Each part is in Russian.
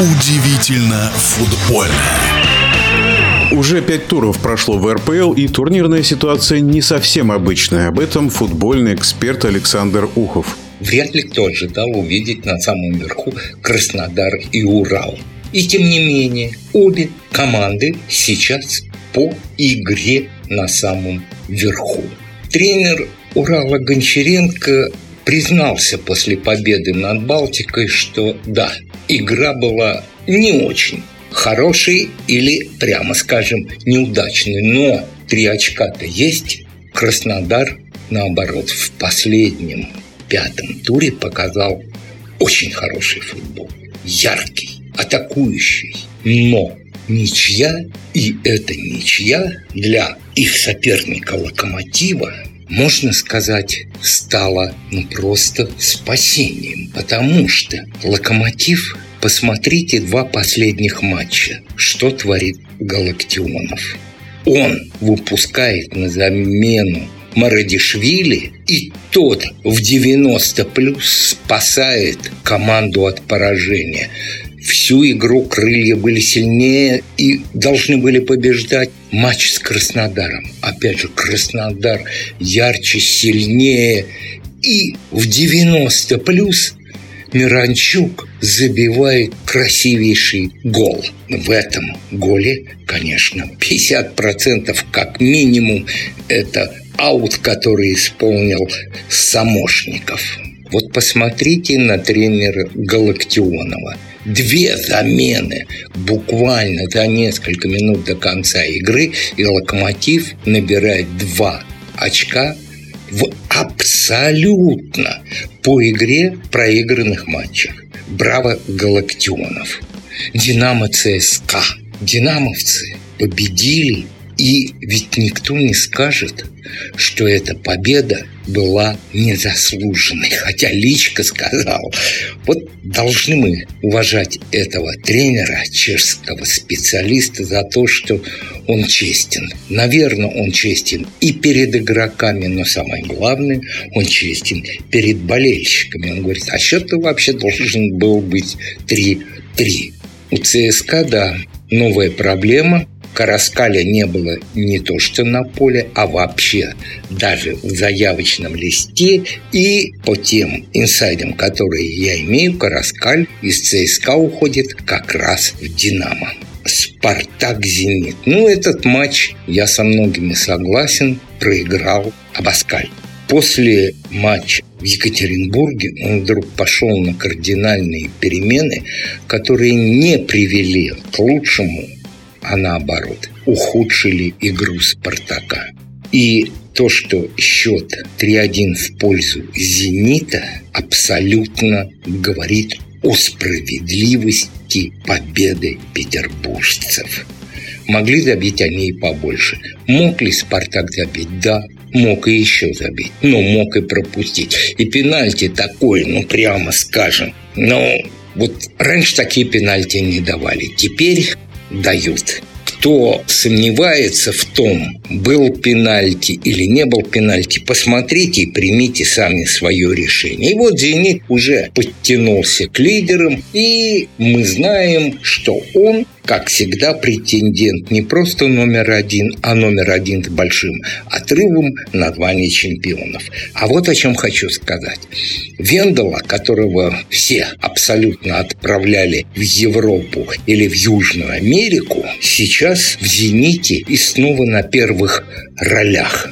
Удивительно футбольно. Уже пять туров прошло в РПЛ, и турнирная ситуация не совсем обычная. Об этом футбольный эксперт Александр Ухов. Вряд ли кто ожидал увидеть на самом верху Краснодар и Урал. И тем не менее, обе команды сейчас по игре на самом верху. Тренер Урала Гончаренко признался после победы над Балтикой, что да, игра была не очень хорошей или, прямо скажем, неудачной. Но три очка-то есть. Краснодар, наоборот, в последнем пятом туре показал очень хороший футбол. Яркий, атакующий. Но ничья, и эта ничья для их соперника «Локомотива» можно сказать, стала ну, просто спасением. Потому что «Локомотив» Посмотрите два последних матча. Что творит Галактионов? Он выпускает на замену Марадишвили, и тот в 90 плюс спасает команду от поражения. Всю игру крылья были сильнее и должны были побеждать. Матч с Краснодаром. Опять же, Краснодар ярче, сильнее. И в 90 плюс Миранчук забивает красивейший гол. В этом голе, конечно, 50% как минимум это аут, который исполнил Самошников. Вот посмотрите на тренера Галактионова. Две замены буквально за несколько минут до конца игры, и «Локомотив» набирает два очка в абсолютно по игре проигранных матчах. Браво Галактионов. Динамо ЦСКА. Динамовцы победили и ведь никто не скажет, что эта победа была незаслуженной. Хотя Личко сказал, вот должны мы уважать этого тренера, чешского специалиста за то, что он честен. Наверное, он честен и перед игроками, но самое главное, он честен перед болельщиками. Он говорит, а счет вообще должен был быть 3-3. У ЦСКА, да, новая проблема – Караскаля не было не то что на поле, а вообще даже в заявочном листе. И по тем инсайдам, которые я имею, Караскаль из ЦСКА уходит как раз в «Динамо». «Спартак Зенит». Ну, этот матч, я со многими согласен, проиграл Абаскаль. После матча в Екатеринбурге он вдруг пошел на кардинальные перемены, которые не привели к лучшему а наоборот, ухудшили игру «Спартака». И то, что счет 3-1 в пользу «Зенита» абсолютно говорит о справедливости победы петербуржцев. Могли забить они и побольше. Мог ли «Спартак» забить? Да, мог и еще забить. Но мог и пропустить. И пенальти такой, ну прямо скажем. Но вот раньше такие пенальти не давали. Теперь дают. Кто сомневается в том, был пенальти или не был пенальти, посмотрите и примите сами свое решение. И вот «Зенит» уже подтянулся к лидерам, и мы знаем, что он как всегда, претендент не просто номер один, а номер один с большим отрывом на звание чемпионов. А вот о чем хочу сказать. Вендела, которого все абсолютно отправляли в Европу или в Южную Америку, сейчас в «Зените» и снова на первых ролях.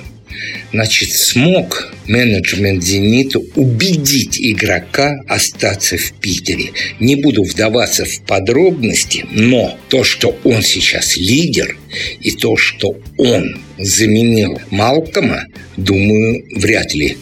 Значит, смог менеджмент «Зенита» убедить игрока остаться в Питере. Не буду вдаваться в подробности, но то, что он сейчас лидер, и то, что он заменил Малкома, думаю, вряд ли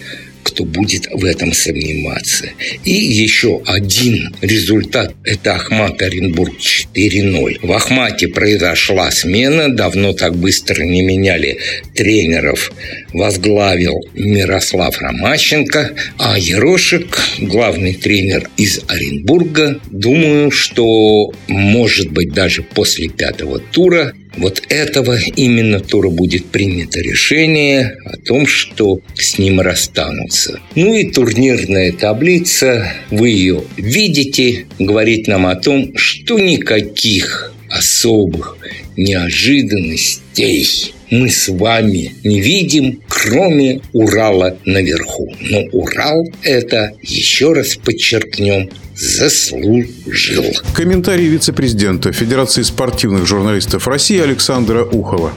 кто будет в этом сомневаться. И еще один результат – это Ахмат Оренбург 4-0. В Ахмате произошла смена, давно так быстро не меняли тренеров. Возглавил Мирослав Ромащенко, а Ерошек, главный тренер из Оренбурга, думаю, что может быть даже после пятого тура вот этого именно тура будет принято решение о том, что с ним расстанутся. Ну и турнирная таблица, вы ее видите, говорит нам о том, что никаких особых неожиданностей мы с вами не видим, кроме Урала наверху. Но Урал это, еще раз подчеркнем, заслужил. Комментарий вице-президента Федерации спортивных журналистов России Александра Ухова.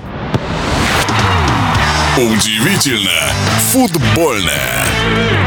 Удивительно футбольное.